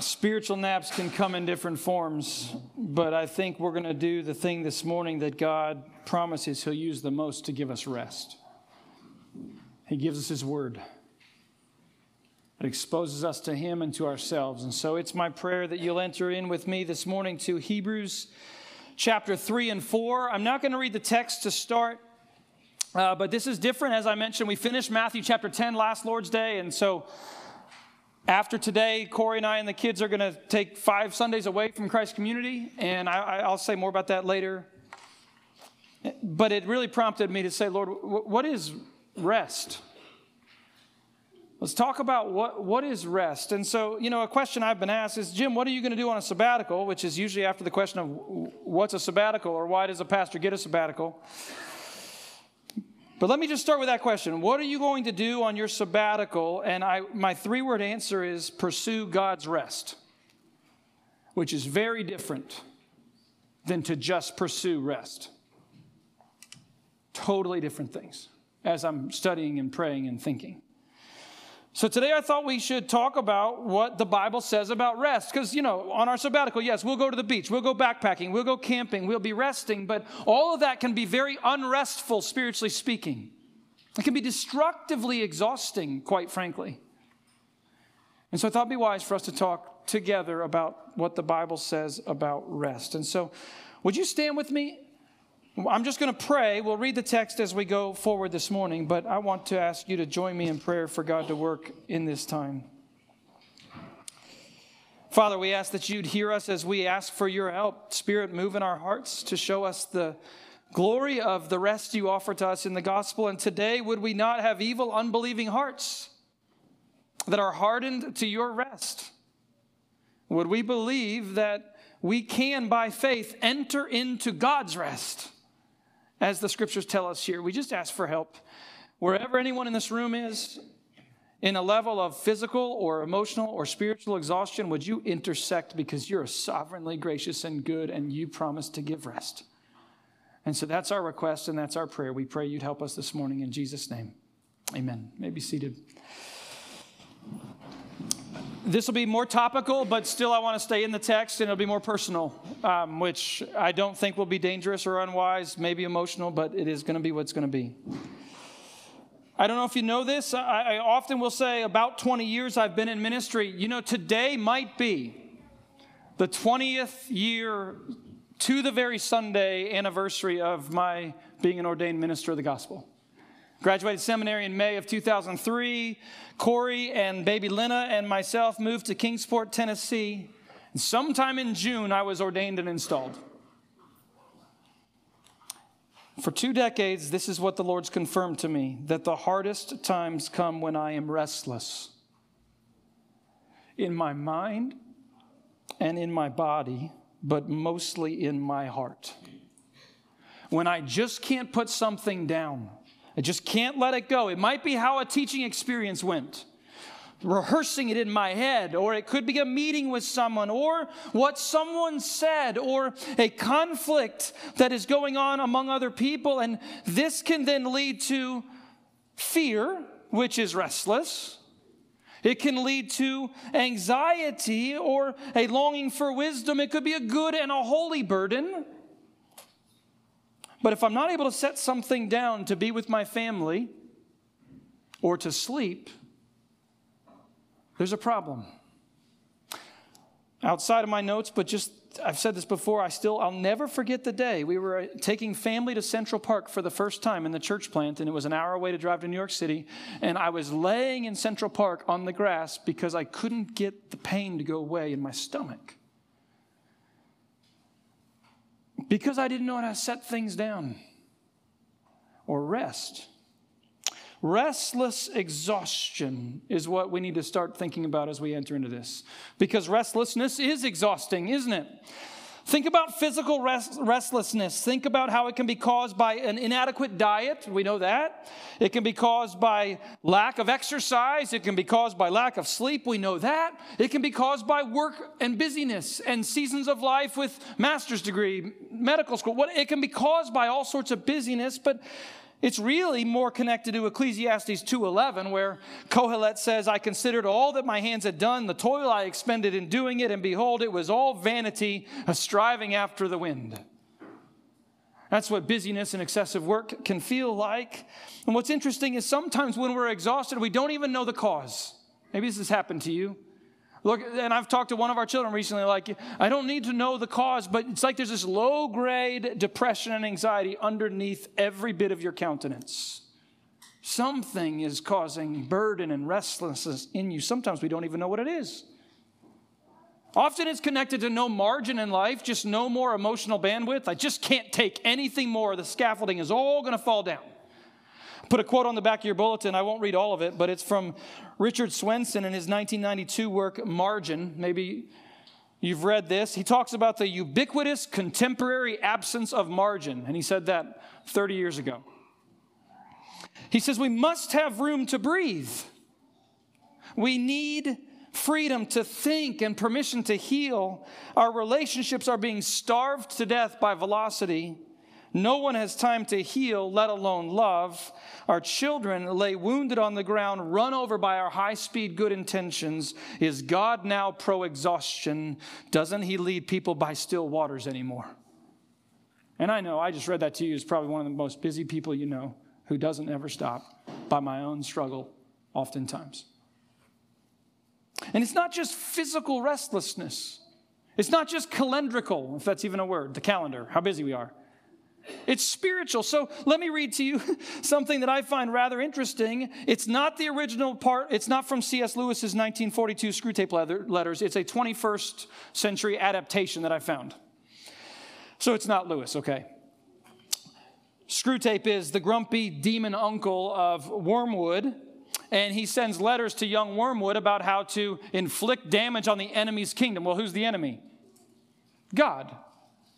spiritual naps can come in different forms, but I think we're going to do the thing this morning that God promises He'll use the most to give us rest. He gives us His Word. It exposes us to Him and to ourselves. And so it's my prayer that you'll enter in with me this morning to Hebrews chapter 3 and 4. I'm not going to read the text to start, uh, but this is different. As I mentioned, we finished Matthew chapter 10 last Lord's Day. And so after today, Corey and I and the kids are going to take five Sundays away from Christ Community, and I, will say more about that later. But it really prompted me to say, Lord, what is rest? Let's talk about what, what is rest. And so, you know, a question I've been asked is, Jim, what are you going to do on a sabbatical? Which is usually after the question of what's a sabbatical or why does a pastor get a sabbatical? But let me just start with that question. What are you going to do on your sabbatical? And I, my three word answer is pursue God's rest, which is very different than to just pursue rest. Totally different things as I'm studying and praying and thinking. So today I thought we should talk about what the Bible says about rest. Because, you know, on our sabbatical, yes, we'll go to the beach, we'll go backpacking, we'll go camping, we'll be resting, but all of that can be very unrestful, spiritually speaking. It can be destructively exhausting, quite frankly. And so I thought it'd be wise for us to talk together about what the Bible says about rest. And so, would you stand with me I'm just going to pray. We'll read the text as we go forward this morning, but I want to ask you to join me in prayer for God to work in this time. Father, we ask that you'd hear us as we ask for your help. Spirit, move in our hearts to show us the glory of the rest you offer to us in the gospel. And today, would we not have evil, unbelieving hearts that are hardened to your rest? Would we believe that we can, by faith, enter into God's rest? As the scriptures tell us here. We just ask for help. Wherever anyone in this room is, in a level of physical or emotional or spiritual exhaustion, would you intersect because you're sovereignly gracious and good and you promise to give rest? And so that's our request and that's our prayer. We pray you'd help us this morning in Jesus' name. Amen. May be seated. This will be more topical, but still, I want to stay in the text and it'll be more personal, um, which I don't think will be dangerous or unwise, maybe emotional, but it is going to be what's going to be. I don't know if you know this. I, I often will say, about 20 years I've been in ministry. You know, today might be the 20th year to the very Sunday anniversary of my being an ordained minister of the gospel. Graduated seminary in May of 2003. Corey and baby Lena and myself moved to Kingsport, Tennessee. And sometime in June, I was ordained and installed. For two decades, this is what the Lord's confirmed to me that the hardest times come when I am restless in my mind and in my body, but mostly in my heart. When I just can't put something down I just can't let it go. It might be how a teaching experience went, rehearsing it in my head, or it could be a meeting with someone, or what someone said, or a conflict that is going on among other people. And this can then lead to fear, which is restless. It can lead to anxiety or a longing for wisdom. It could be a good and a holy burden. But if I'm not able to set something down to be with my family or to sleep, there's a problem. Outside of my notes, but just I've said this before, I still I'll never forget the day we were uh, taking family to Central Park for the first time in the church plant and it was an hour away to drive to New York City and I was laying in Central Park on the grass because I couldn't get the pain to go away in my stomach because I didn't know how to set things down or rest. Restless exhaustion is what we need to start thinking about as we enter into this. Because restlessness is exhausting, isn't it? Think about physical rest, restlessness. Think about how it can be caused by an inadequate diet. We know that. It can be caused by lack of exercise. It can be caused by lack of sleep. We know that. It can be caused by work and busyness and seasons of life with master's degree, medical school. What, it can be caused by all sorts of busyness, but It's really more connected to Ecclesiastes 2:11 where Kohelet says, "I considered all that my hands had done, the toil I expended in doing it, and behold, it was all vanity, a striving after the wind." That's what busyness and excessive work can feel like. And what's interesting is sometimes when we're exhausted, we don't even know the cause. Maybe this has happened to you. Look, and I've talked to one of our children recently, like, I don't need to know the cause, but it's like there's this low grade depression and anxiety underneath every bit of your countenance. Something is causing burden and restlessness in you. Sometimes we don't even know what it is. Often it's connected to no margin in life, just no more emotional bandwidth. I just can't take anything more. The scaffolding is all going to fall down. Put a quote on the back of your bulletin. I won't read all of it, but it's from Richard Swenson in his 1992 work, Margin. Maybe you've read this. He talks about the ubiquitous contemporary absence of margin, and he said that 30 years ago. He says, We must have room to breathe. We need freedom to think and permission to heal. Our relationships are being starved to death by velocity. No one has time to heal, let alone love. Our children lay wounded on the ground, run over by our high speed good intentions. Is God now pro exhaustion? Doesn't He lead people by still waters anymore? And I know, I just read that to you as probably one of the most busy people you know who doesn't ever stop by my own struggle, oftentimes. And it's not just physical restlessness. It's not just calendrical, if that's even a word, the calendar, how busy we are. It's spiritual. So let me read to you something that I find rather interesting. It's not the original part, it's not from C.S. Lewis's 1942 Screwtape letters. It's a 21st century adaptation that I found. So it's not Lewis, okay? Screwtape is the grumpy demon uncle of Wormwood, and he sends letters to young Wormwood about how to inflict damage on the enemy's kingdom. Well, who's the enemy? God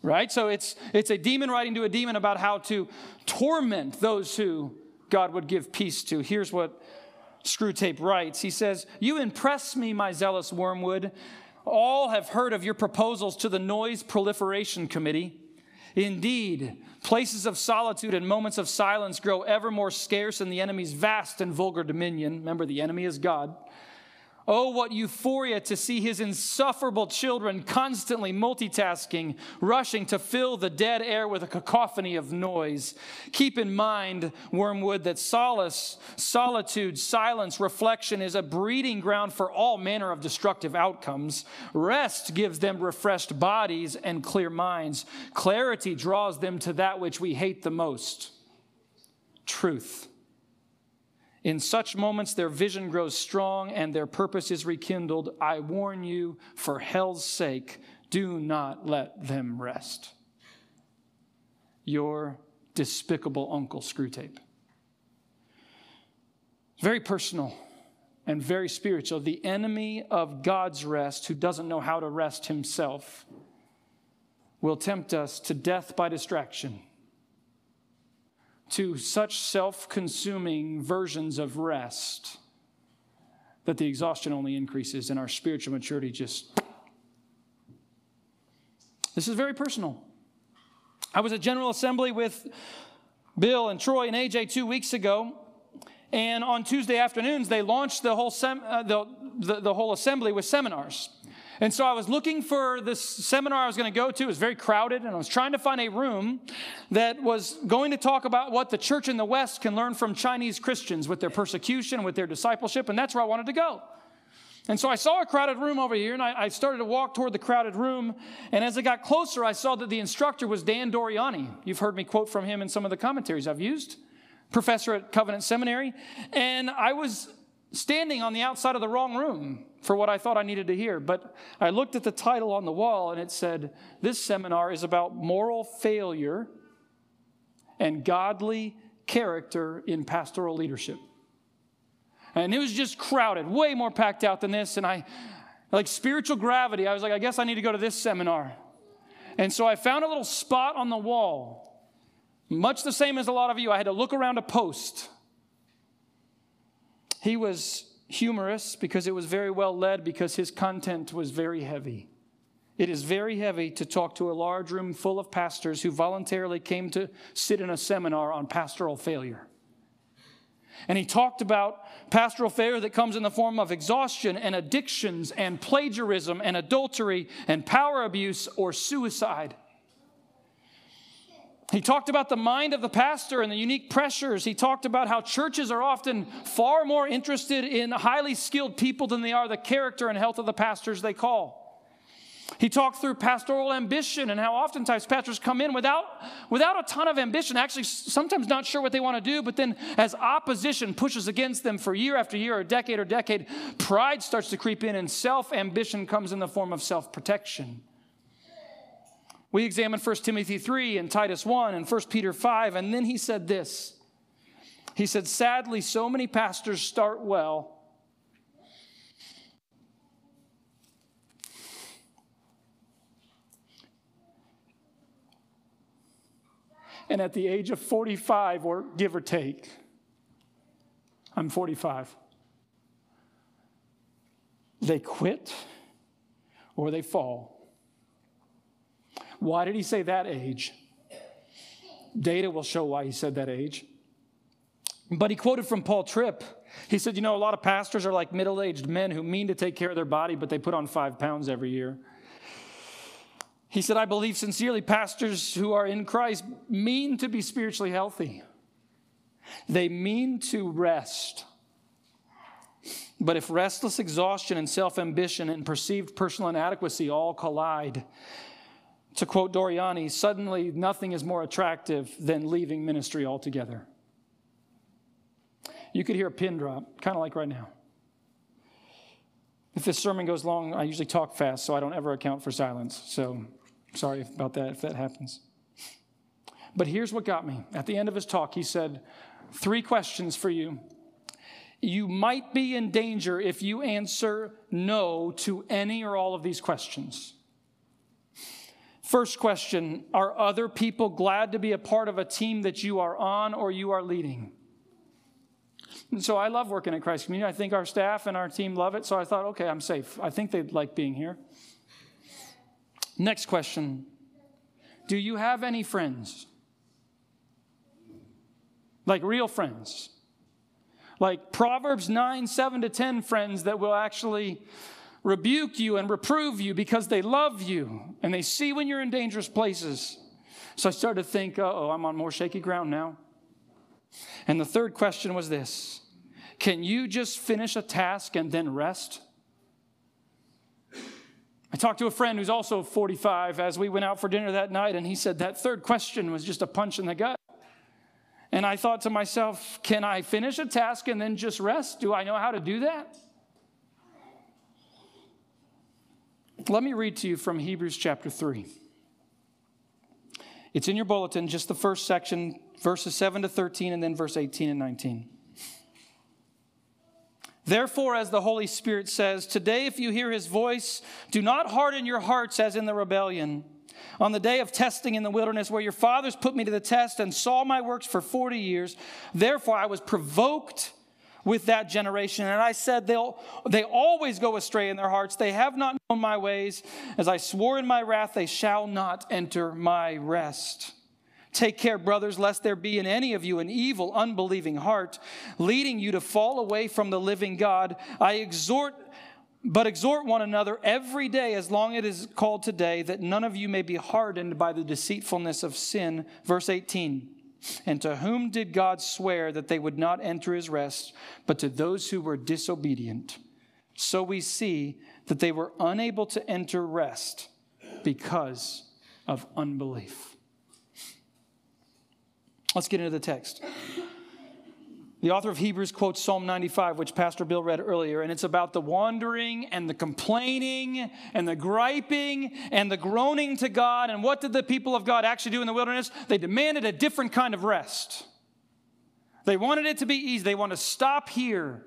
right? So it's, it's a demon writing to a demon about how to torment those who God would give peace to. Here's what Screwtape writes He says, You impress me, my zealous wormwood. All have heard of your proposals to the Noise Proliferation Committee. Indeed, places of solitude and moments of silence grow ever more scarce in the enemy's vast and vulgar dominion. Remember, the enemy is God. Oh, what euphoria to see his insufferable children constantly multitasking, rushing to fill the dead air with a cacophony of noise. Keep in mind, Wormwood, that solace, solitude, silence, reflection is a breeding ground for all manner of destructive outcomes. Rest gives them refreshed bodies and clear minds. Clarity draws them to that which we hate the most truth. In such moments, their vision grows strong and their purpose is rekindled. I warn you, for hell's sake, do not let them rest. Your despicable Uncle Screwtape. Very personal and very spiritual. The enemy of God's rest, who doesn't know how to rest himself, will tempt us to death by distraction to such self consuming versions of rest that the exhaustion only increases and our spiritual maturity just. This is very personal. I was at General Assembly with Bill and Troy and AJ two weeks ago, and on Tuesday afternoons they launched the whole, sem- uh, the, the, the whole assembly with seminars. And so I was looking for this seminar I was going to go to. It was very crowded, and I was trying to find a room that was going to talk about what the church in the West can learn from Chinese Christians with their persecution, with their discipleship, and that's where I wanted to go. And so I saw a crowded room over here, and I, I, started to walk toward the crowded room. And as I got closer, I saw that the instructor was Dan Doriani. You've heard me quote from him in some of the commentaries I've used, professor at Covenant Seminary. And I was standing on the outside of the wrong room for what I thought I needed to hear. But I looked at the title on the wall and it said, This seminar is about moral failure and godly character in pastoral leadership. And it was just crowded, way more packed out than this. And I, like spiritual gravity, I was like, I guess I need to go to this seminar. And so I found a little spot on the wall, much the same as a lot of you. I had to look around a post he was humorous because it was very well led, because his content was very heavy. it is very heavy to talk to a large room full of pastors who voluntarily came to sit in a seminar on pastoral failure. And he talked about pastoral failure that comes in the form of exhaustion and addictions and plagiarism and adultery and power abuse or suicide. He talked about the mind of the pastor and the unique pressures. He talked about how churches are often far more interested in highly skilled people than they are the character and health of the pastors they call. He talked through pastoral ambition and how oftentimes pastors come in without, without a ton of ambition, actually, sometimes not sure what they want to do, but then as opposition pushes against them for year after year, or decade or decade, pride starts to creep in and self ambition comes in the form of self protection. We examined 1 Timothy 3 and Titus 1 and 1 Peter 5, and then he said this. He said, Sadly, so many pastors start well. And at the age of 45, or give or take, I'm 45, they quit or they fall why did he say that age? Data will show why he said that age. But he quoted from Paul Tripp. He said, You know, a lot of pastors are like middle aged men who mean to take care of their body, but they put on five pounds every year. He said, I believe sincerely pastors who are in Christ mean to be spiritually healthy. They mean to rest. But if restless exhaustion and self ambition and perceived personal inadequacy all collide, to quote Doriani, suddenly nothing is more attractive than leaving ministry altogether. You could hear a pin drop, kind of like right now. If this sermon goes long, I usually talk fast, so I don't ever account for silence. So sorry about that if that happens. But here's what got me. At the end of his talk, he said, Three questions for you. You might be in danger if you answer no to any or all of these questions. First question Are other people glad to be a part of a team that you are on or you are leading? And so I love working at Christ Community. I think our staff and our team love it. So I thought, okay, I'm safe. I think they'd like being here. Next question Do you have any friends? Like real friends? Like Proverbs 9, 7 to 10 friends that will actually rebuke you and reprove you because they love you and they see when you're in dangerous places. So I started to think, oh, I'm on more shaky ground now. And the third question was this Can you just finish a task and then rest? I talked to a friend who's also 45 as we went out for dinner that night, and he said that third question was just a punch in the gut. And I thought to myself, can I finish a task and then just rest? Do I know how to do that? Let me read to you from Hebrews chapter 3. It's in your bulletin, just the first section, verses 7 to 13, and then verse 18 and 19. Therefore, as the Holy Spirit says, today if you hear his voice, do not harden your hearts as in the rebellion. On the day of testing in the wilderness, where your fathers put me to the test and saw my works for 40 years, therefore I was provoked with that generation. And I said, They'll, they always go astray in their hearts. They have not known my ways. As I swore in my wrath, they shall not enter my rest. Take care, brothers, lest there be in any of you an evil, unbelieving heart, leading you to fall away from the living God. I exhort, but exhort one another every day, as long as it is called today, that none of you may be hardened by the deceitfulness of sin. Verse 18. And to whom did God swear that they would not enter his rest, but to those who were disobedient? So we see that they were unable to enter rest because of unbelief. Let's get into the text. The author of Hebrews quotes Psalm 95, which Pastor Bill read earlier, and it's about the wandering and the complaining and the griping and the groaning to God. And what did the people of God actually do in the wilderness? They demanded a different kind of rest. They wanted it to be easy, they want to stop here.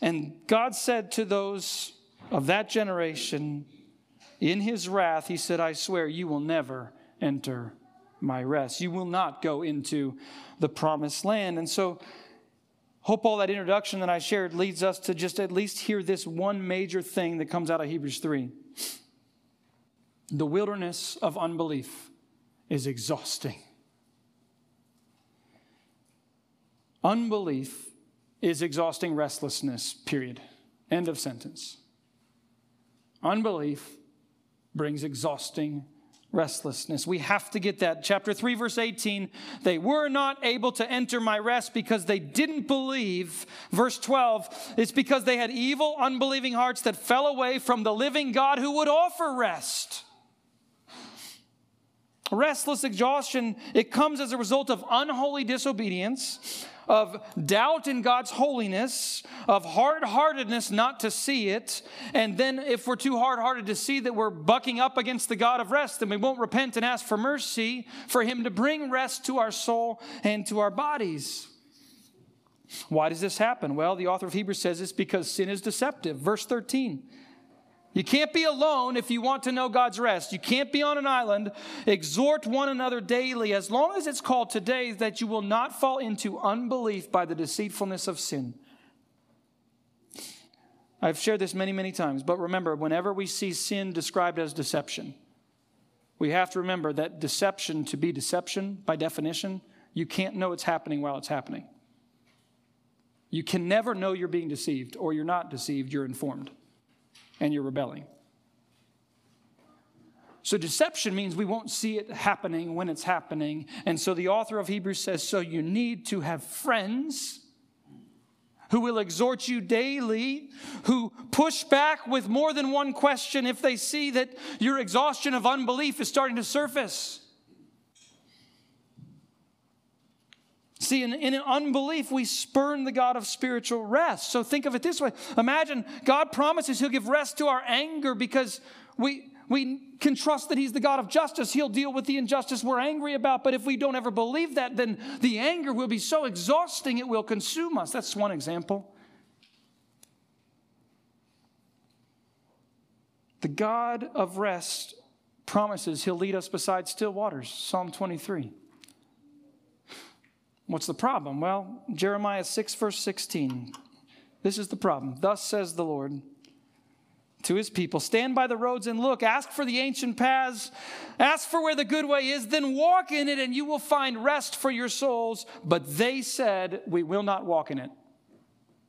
And God said to those of that generation, in his wrath, he said, I swear you will never enter my rest. You will not go into the promised land. And so, Hope all that introduction that I shared leads us to just at least hear this one major thing that comes out of Hebrews 3. The wilderness of unbelief is exhausting. Unbelief is exhausting restlessness, period. End of sentence. Unbelief brings exhausting restlessness. We have to get that. Chapter 3, verse 18 they were not able to enter my rest because they didn't believe. Verse 12 it's because they had evil, unbelieving hearts that fell away from the living God who would offer rest. Restless exhaustion, it comes as a result of unholy disobedience, of doubt in God's holiness, of hard heartedness not to see it. And then, if we're too hard hearted to see that we're bucking up against the God of rest, then we won't repent and ask for mercy for Him to bring rest to our soul and to our bodies. Why does this happen? Well, the author of Hebrews says it's because sin is deceptive. Verse 13. You can't be alone if you want to know God's rest. You can't be on an island. Exhort one another daily, as long as it's called today, that you will not fall into unbelief by the deceitfulness of sin. I've shared this many, many times, but remember, whenever we see sin described as deception, we have to remember that deception, to be deception by definition, you can't know it's happening while it's happening. You can never know you're being deceived, or you're not deceived, you're informed and you're rebelling. So, deception means we won't see it happening when it's happening. And so, the author of Hebrews says so you need to have friends who will exhort you daily, who push back with more than one question if they see that your exhaustion of unbelief is starting to surface. See, in, in unbelief, we spurn the God of spiritual rest. So think of it this way Imagine God promises He'll give rest to our anger because we, we can trust that He's the God of justice. He'll deal with the injustice we're angry about. But if we don't ever believe that, then the anger will be so exhausting it will consume us. That's one example. The God of rest promises He'll lead us beside still waters. Psalm 23. What's the problem? Well, Jeremiah 6, verse 16. This is the problem. Thus says the Lord to his people Stand by the roads and look, ask for the ancient paths, ask for where the good way is, then walk in it, and you will find rest for your souls. But they said, We will not walk in it.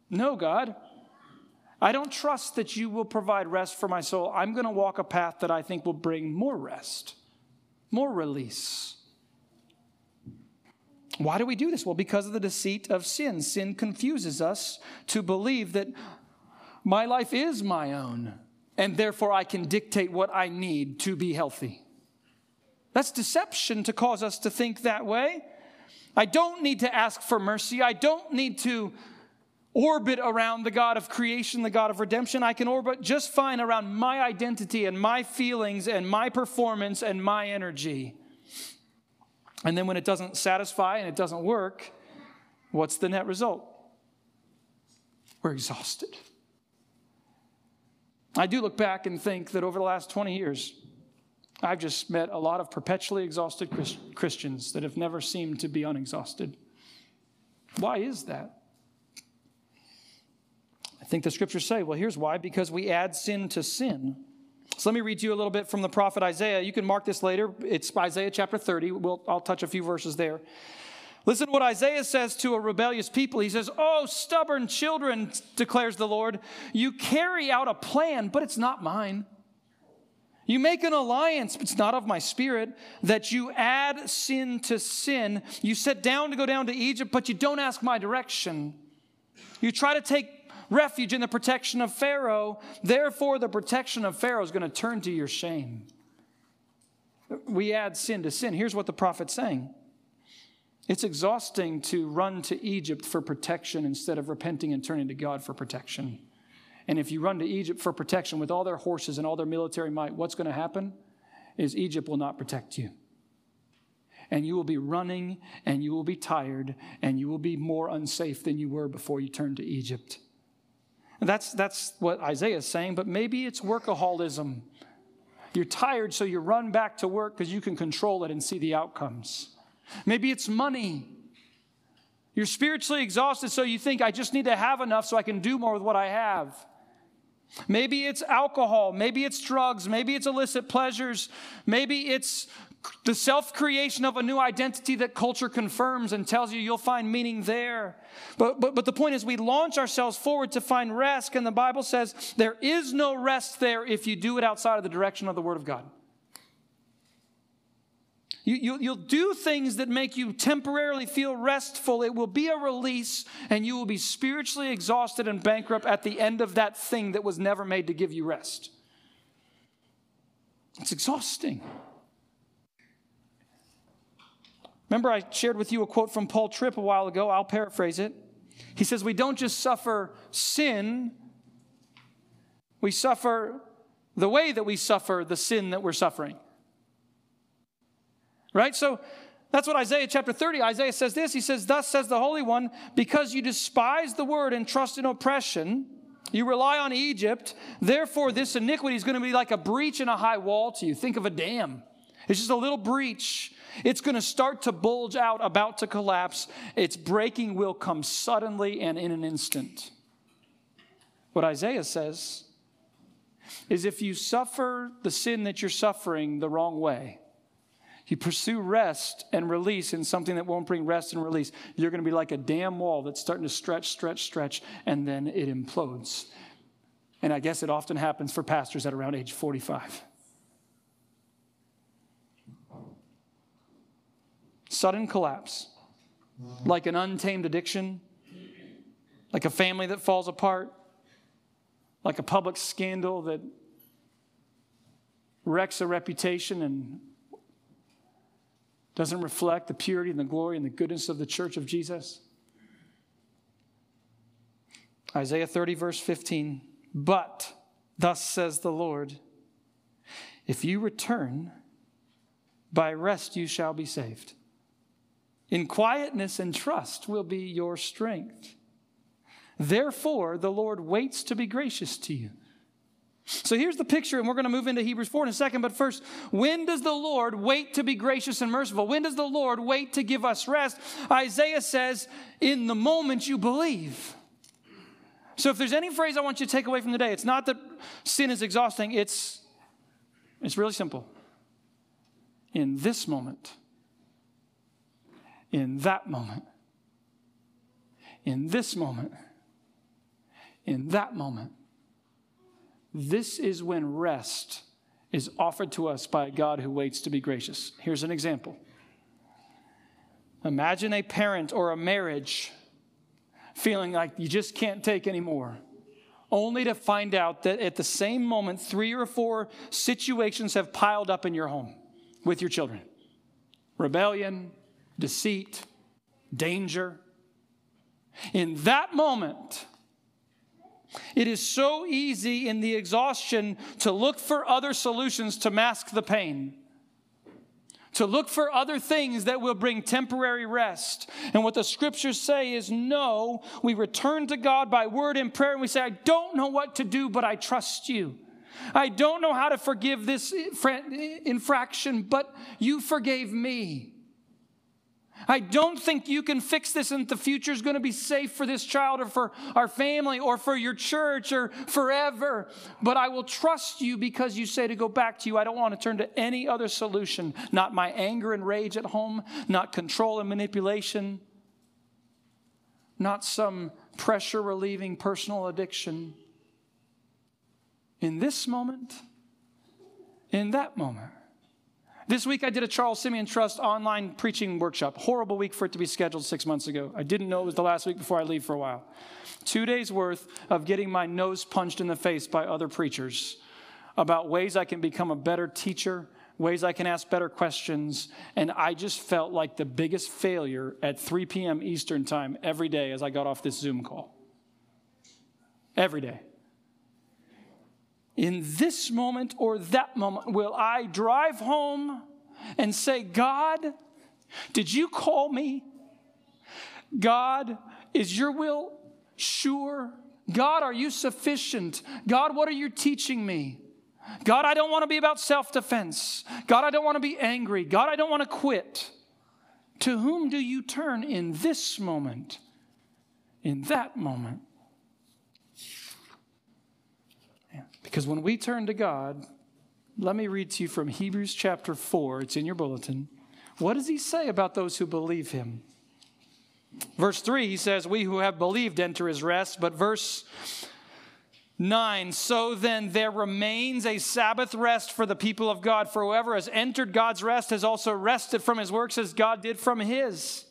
No, God. I don't trust that you will provide rest for my soul. I'm going to walk a path that I think will bring more rest, more release. Why do we do this? Well, because of the deceit of sin. Sin confuses us to believe that my life is my own, and therefore I can dictate what I need to be healthy. That's deception to cause us to think that way. I don't need to ask for mercy. I don't need to orbit around the God of creation, the God of redemption. I can orbit just fine around my identity and my feelings and my performance and my energy. And then when it doesn't satisfy and it doesn't work, what's the net result? We're exhausted. I do look back and think that over the last 20 years, I've just met a lot of perpetually exhausted Christians that have never seemed to be unexhausted. Why is that? I think the scriptures say, well, here's why because we add sin to sin. So let me read you a little bit from the prophet Isaiah. You can mark this later. It's Isaiah chapter 30. We'll, I'll touch a few verses there. Listen to what Isaiah says to a rebellious people. He says, Oh, stubborn children, declares the Lord, you carry out a plan, but it's not mine. You make an alliance, but it's not of my spirit, that you add sin to sin. You sit down to go down to Egypt, but you don't ask my direction. You try to take refuge in the protection of Pharaoh. Therefore, the protection of Pharaoh is going to turn to your shame. We add sin to sin. Here's what the prophet's saying it's exhausting to run to Egypt for protection instead of repenting and turning to God for protection. And if you run to Egypt for protection with all their horses and all their military might, what's going to happen is Egypt will not protect you. And you will be running and you will be tired and you will be more unsafe than you were before you turned to Egypt. That's, that's what Isaiah is saying, but maybe it's workaholism. You're tired, so you run back to work because you can control it and see the outcomes. Maybe it's money. You're spiritually exhausted, so you think, I just need to have enough so I can do more with what I have. Maybe it's alcohol, maybe it's drugs, maybe it's illicit pleasures, maybe it's the self creation of a new identity that culture confirms and tells you you'll find meaning there. But, but, but the point is, we launch ourselves forward to find rest, and the Bible says there is no rest there if you do it outside of the direction of the Word of God. You, you, you'll do things that make you temporarily feel restful. It will be a release, and you will be spiritually exhausted and bankrupt at the end of that thing that was never made to give you rest. It's exhausting. Remember, I shared with you a quote from Paul Tripp a while ago. I'll paraphrase it. He says, We don't just suffer sin, we suffer the way that we suffer the sin that we're suffering. Right? So that's what Isaiah chapter 30, Isaiah says this. He says, Thus says the Holy One, because you despise the word and trust in oppression, you rely on Egypt, therefore this iniquity is going to be like a breach in a high wall to you. Think of a dam. It's just a little breach. It's going to start to bulge out, about to collapse. Its breaking will come suddenly and in an instant. What Isaiah says is if you suffer the sin that you're suffering the wrong way, you pursue rest and release in something that won't bring rest and release, you're going to be like a dam wall that's starting to stretch, stretch, stretch, and then it implodes. And I guess it often happens for pastors at around age 45. Sudden collapse, like an untamed addiction, like a family that falls apart, like a public scandal that wrecks a reputation and doesn't reflect the purity and the glory and the goodness of the church of Jesus? Isaiah 30, verse 15. But, thus says the Lord, if you return, by rest you shall be saved. In quietness and trust will be your strength. Therefore, the Lord waits to be gracious to you. So here's the picture, and we're going to move into Hebrews 4 in a second. But first, when does the Lord wait to be gracious and merciful? When does the Lord wait to give us rest? Isaiah says, in the moment you believe. So if there's any phrase I want you to take away from the day, it's not that sin is exhausting, it's, it's really simple. In this moment, in that moment, in this moment, in that moment, this is when rest is offered to us by a God who waits to be gracious. Here's an example. Imagine a parent or a marriage feeling like you just can't take anymore, only to find out that at the same moment, three or four situations have piled up in your home with your children. Rebellion, deceit, danger. In that moment, it is so easy in the exhaustion to look for other solutions to mask the pain, to look for other things that will bring temporary rest. And what the scriptures say is no, we return to God by word and prayer and we say, I don't know what to do, but I trust you. I don't know how to forgive this infraction, but you forgave me. I don't think you can fix this and the future is going to be safe for this child or for our family or for your church or forever. But I will trust you because you say to go back to you. I don't want to turn to any other solution, not my anger and rage at home, not control and manipulation, not some pressure relieving personal addiction. In this moment, in that moment, this week I did a Charles Simeon Trust online preaching workshop. Horrible week for it to be scheduled six months ago. I didn't know it was the last week before I leave for a while. Two days worth of getting my nose punched in the face by other preachers about ways I can become a better teacher, ways I can ask better questions. And I just felt like the biggest failure at 3 p.m. Eastern Time every day as I got off this Zoom call. Every day in this moment or that moment will I drive home and say, God, did you call me? God, is your will sure? God, are you sufficient? God, what are you teaching me? God, I don't want to be about self defense. God, I don't want to be angry. God, I don't want to quit. To whom do you turn in this moment? In that moment? Because when we turn to God, let me read to you from Hebrews chapter 4. It's in your bulletin. What does he say about those who believe him? Verse 3, he says, We who have believed enter his rest. But verse 9, so then there remains a Sabbath rest for the people of God. For whoever has entered God's rest has also rested from his works as God did from his.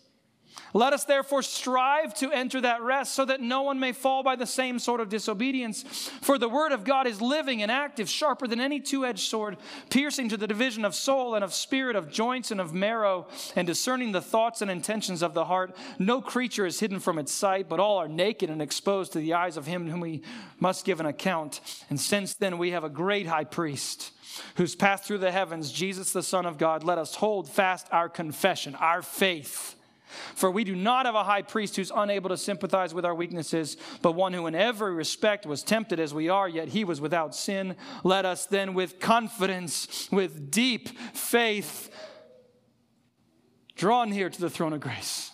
Let us therefore strive to enter that rest so that no one may fall by the same sort of disobedience. For the word of God is living and active, sharper than any two edged sword, piercing to the division of soul and of spirit, of joints and of marrow, and discerning the thoughts and intentions of the heart. No creature is hidden from its sight, but all are naked and exposed to the eyes of him whom we must give an account. And since then we have a great high priest who's passed through the heavens, Jesus the Son of God, let us hold fast our confession, our faith. For we do not have a high priest who's unable to sympathize with our weaknesses, but one who in every respect was tempted as we are, yet he was without sin. Let us then with confidence, with deep faith, draw near to the throne of grace,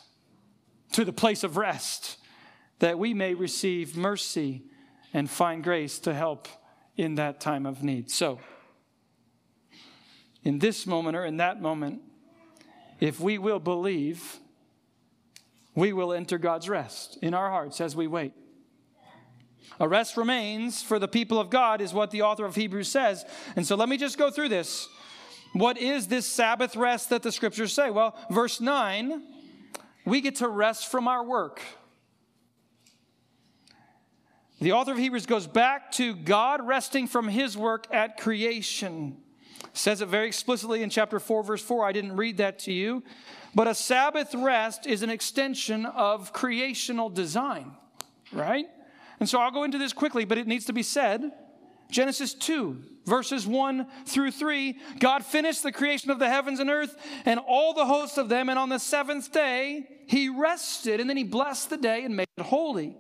to the place of rest, that we may receive mercy and find grace to help in that time of need. So, in this moment or in that moment, if we will believe, we will enter God's rest in our hearts as we wait. A rest remains for the people of God, is what the author of Hebrews says. And so let me just go through this. What is this Sabbath rest that the scriptures say? Well, verse 9, we get to rest from our work. The author of Hebrews goes back to God resting from his work at creation. Says it very explicitly in chapter 4, verse 4. I didn't read that to you. But a Sabbath rest is an extension of creational design, right? And so I'll go into this quickly, but it needs to be said. Genesis 2, verses 1 through 3 God finished the creation of the heavens and earth and all the hosts of them, and on the seventh day he rested, and then he blessed the day and made it holy.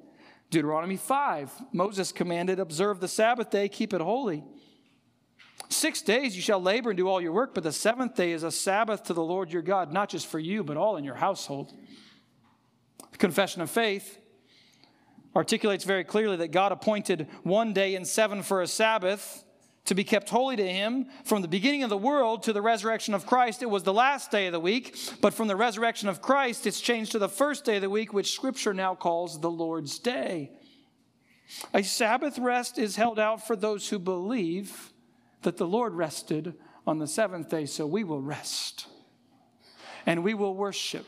Deuteronomy 5, Moses commanded, Observe the Sabbath day, keep it holy. Six days you shall labor and do all your work, but the seventh day is a Sabbath to the Lord your God, not just for you, but all in your household. The confession of faith articulates very clearly that God appointed one day in seven for a Sabbath to be kept holy to him. From the beginning of the world to the resurrection of Christ, it was the last day of the week, but from the resurrection of Christ, it's changed to the first day of the week, which Scripture now calls the Lord's day. A Sabbath rest is held out for those who believe that the Lord rested on the seventh day, so we will rest. And we will worship.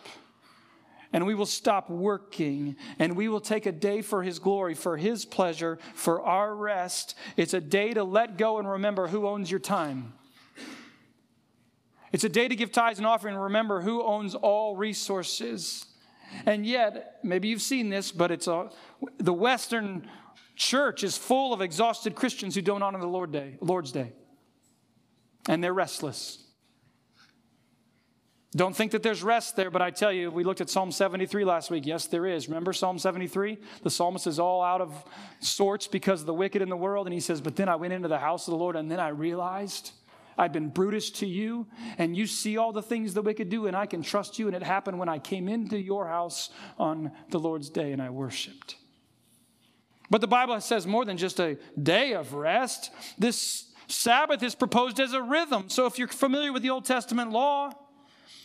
And we will stop working. And we will take a day for His glory, for His pleasure, for our rest. It's a day to let go and remember who owns your time. It's a day to give tithes and offering and remember who owns all resources. And yet, maybe you've seen this, but it's a, the Western church is full of exhausted Christians who don't honor the Lord Day, Lord's Day and they're restless. Don't think that there's rest there, but I tell you, we looked at Psalm 73 last week. Yes, there is. Remember Psalm 73? The psalmist is all out of sorts because of the wicked in the world. And he says, But then I went into the house of the Lord, and then I realized I've been brutish to you, and you see all the things the wicked do, and I can trust you. And it happened when I came into your house on the Lord's day and I worshiped. But the Bible says more than just a day of rest. This Sabbath is proposed as a rhythm. So if you're familiar with the Old Testament law,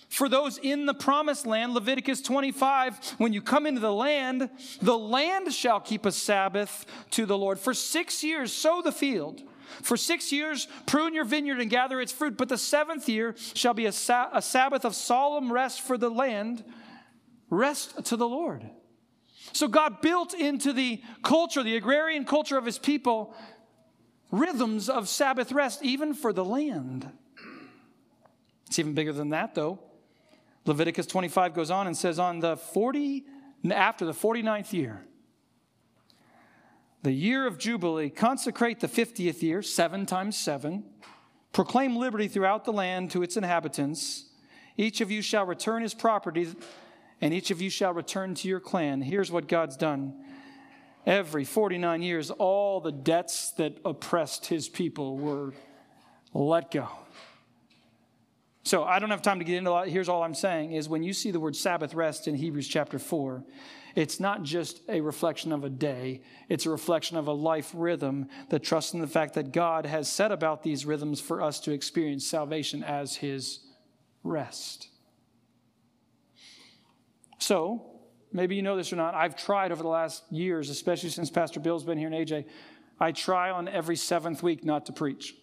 for those in the promised land, Leviticus 25, when you come into the land, the land shall keep a Sabbath to the Lord. For six years, sow the field. For six years, prune your vineyard and gather its fruit. But the seventh year shall be a, sa- a Sabbath of solemn rest for the land, rest to the Lord. So God built into the culture, the agrarian culture of his people, rhythms of Sabbath rest, even for the land. It's even bigger than that, though. Leviticus 25 goes on and says, On the 40, after the 49th year, the year of Jubilee, consecrate the 50th year, seven times seven, proclaim liberty throughout the land to its inhabitants. Each of you shall return his property, and each of you shall return to your clan. Here's what God's done Every 49 years, all the debts that oppressed his people were let go. So I don't have time to get into that. Here's all I'm saying is when you see the word Sabbath rest in Hebrews chapter 4, it's not just a reflection of a day, it's a reflection of a life rhythm that trusts in the fact that God has set about these rhythms for us to experience salvation as his rest. So, maybe you know this or not, I've tried over the last years, especially since Pastor Bill's been here and AJ, I try on every seventh week not to preach.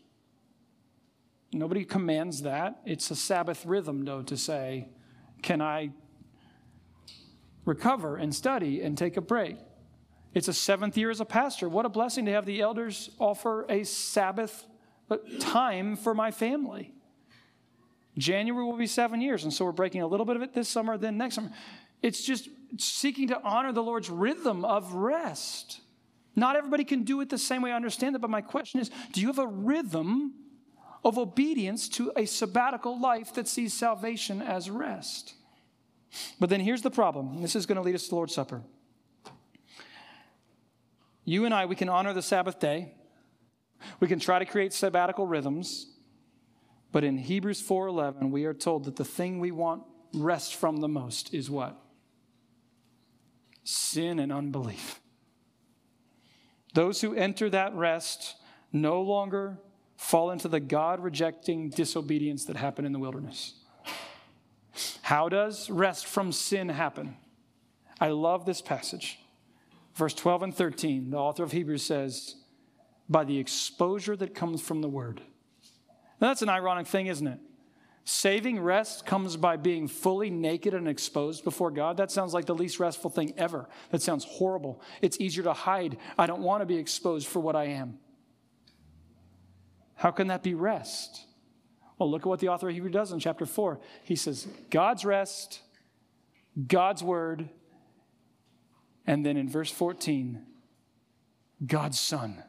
Nobody commands that. It's a Sabbath rhythm, though, to say, Can I recover and study and take a break? It's a seventh year as a pastor. What a blessing to have the elders offer a Sabbath time for my family. January will be seven years, and so we're breaking a little bit of it this summer, then next summer. It's just seeking to honor the Lord's rhythm of rest. Not everybody can do it the same way, I understand that, but my question is do you have a rhythm of obedience to a sabbatical life that sees salvation as rest. But then here's the problem. This is going to lead us to the Lord's Supper. You and I, we can honor the Sabbath day. We can try to create sabbatical rhythms. But in Hebrews 4:11, we are told that the thing we want rest from the most is what? Sin and unbelief. Those who enter that rest no longer fall into the God rejecting disobedience that happened in the wilderness. How does rest from sin happen? I love this passage. Verse 12 and 13, the author of Hebrews says, by the exposure that comes from the word. Now, that's an ironic thing, isn't it? Saving rest comes by being fully naked and exposed before God. That sounds like the least restful thing ever. That sounds horrible. It's easier to hide. I don't want to be exposed for what I am. How can that be rest? Well, look at what the author of Hebrew does in chapter 4. He says, God's rest, God's word, and then in verse 14, God's Son.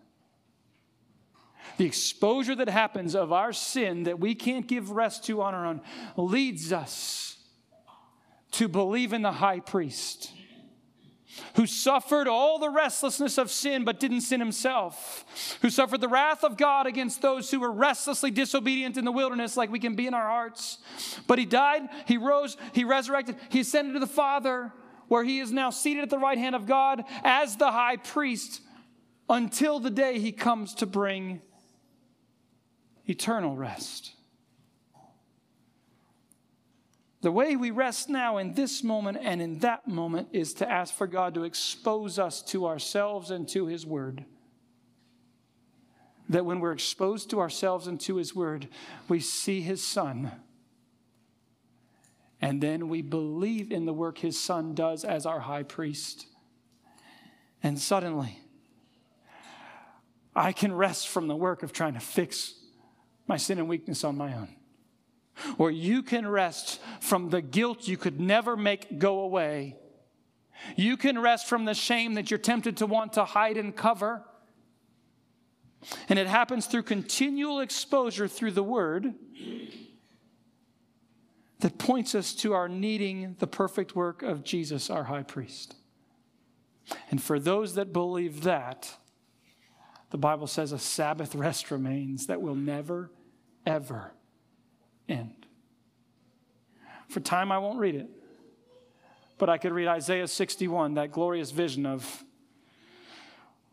The exposure that happens of our sin that we can't give rest to on our own leads us to believe in the high priest who suffered all the restlessness of sin but didn't sin himself, who suffered the wrath of God against those who were restlessly disobedient in the wilderness, like we can be in our hearts. But he died, he rose, he resurrected, he ascended to the Father, where he is now seated at the right hand of God as the high priest until the day he comes to bring eternal rest. The way we rest now in this moment and in that moment is to ask for God to expose us to ourselves and to His Word. That when we're exposed to ourselves and to His Word, we see His Son. And then we believe in the work His Son does as our high priest. And suddenly, I can rest from the work of trying to fix my sin and weakness on my own or you can rest from the guilt you could never make go away. You can rest from the shame that you're tempted to want to hide and cover. And it happens through continual exposure through the Word that points us to our needing the perfect work of Jesus, our high priest. And for those that believe that, the Bible says a Sabbath rest remains that will never, ever end. For time, I won't read it. But I could read Isaiah 61, that glorious vision of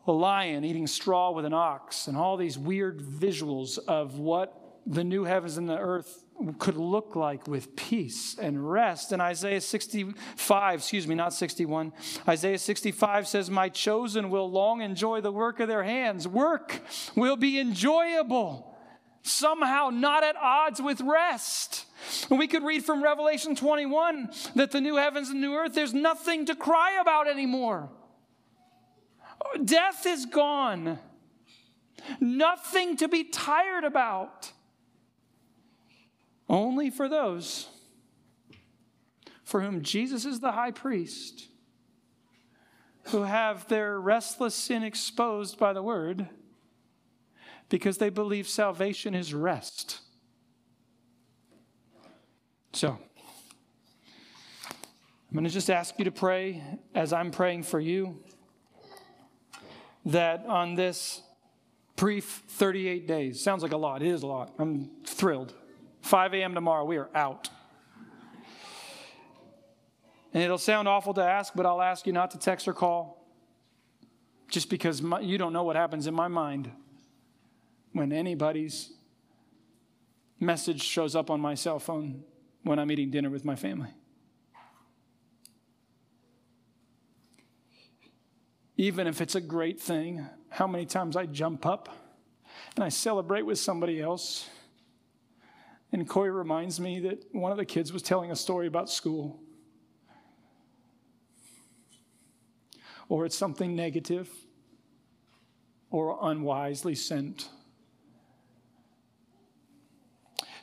a lion eating straw with an ox, and all these weird visuals of what the new heavens and the earth could look like with peace and rest. And Isaiah 65, excuse me, not 61, Isaiah 65 says, My chosen will long enjoy the work of their hands. Work will be enjoyable somehow not at odds with rest. We could read from Revelation 21 that the new heavens and new earth, there's nothing to cry about anymore. Death is gone, nothing to be tired about. Only for those for whom Jesus is the high priest, who have their restless sin exposed by the word because they believe salvation is rest. So, I'm going to just ask you to pray as I'm praying for you that on this brief 38 days, sounds like a lot, it is a lot. I'm thrilled. 5 a.m. tomorrow, we are out. And it'll sound awful to ask, but I'll ask you not to text or call just because my, you don't know what happens in my mind when anybody's message shows up on my cell phone when I'm eating dinner with my family. Even if it's a great thing, how many times I jump up and I celebrate with somebody else. And Corey reminds me that one of the kids was telling a story about school. Or it's something negative or unwisely sent.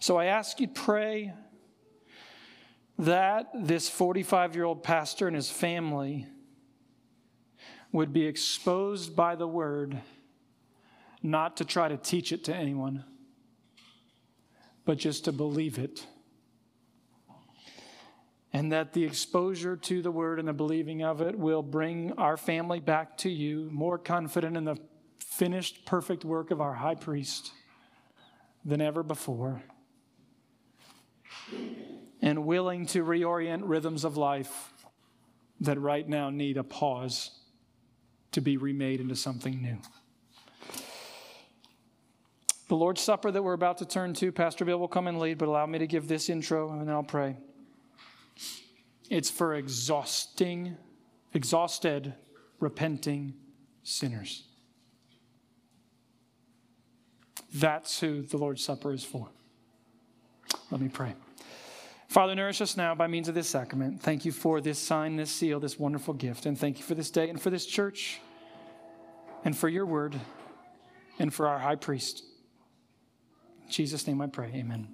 So I ask you to pray that this 45 year old pastor and his family would be exposed by the word, not to try to teach it to anyone, but just to believe it. And that the exposure to the word and the believing of it will bring our family back to you, more confident in the finished, perfect work of our high priest than ever before and willing to reorient rhythms of life that right now need a pause to be remade into something new. The Lord's Supper that we're about to turn to, Pastor Bill will come and lead, but allow me to give this intro and then I'll pray. It's for exhausting, exhausted, repenting sinners. That's who the Lord's Supper is for. Let me pray. Father, nourish us now by means of this sacrament. Thank you for this sign, this seal, this wonderful gift. And thank you for this day and for this church and for your word and for our high priest. In Jesus' name I pray. Amen.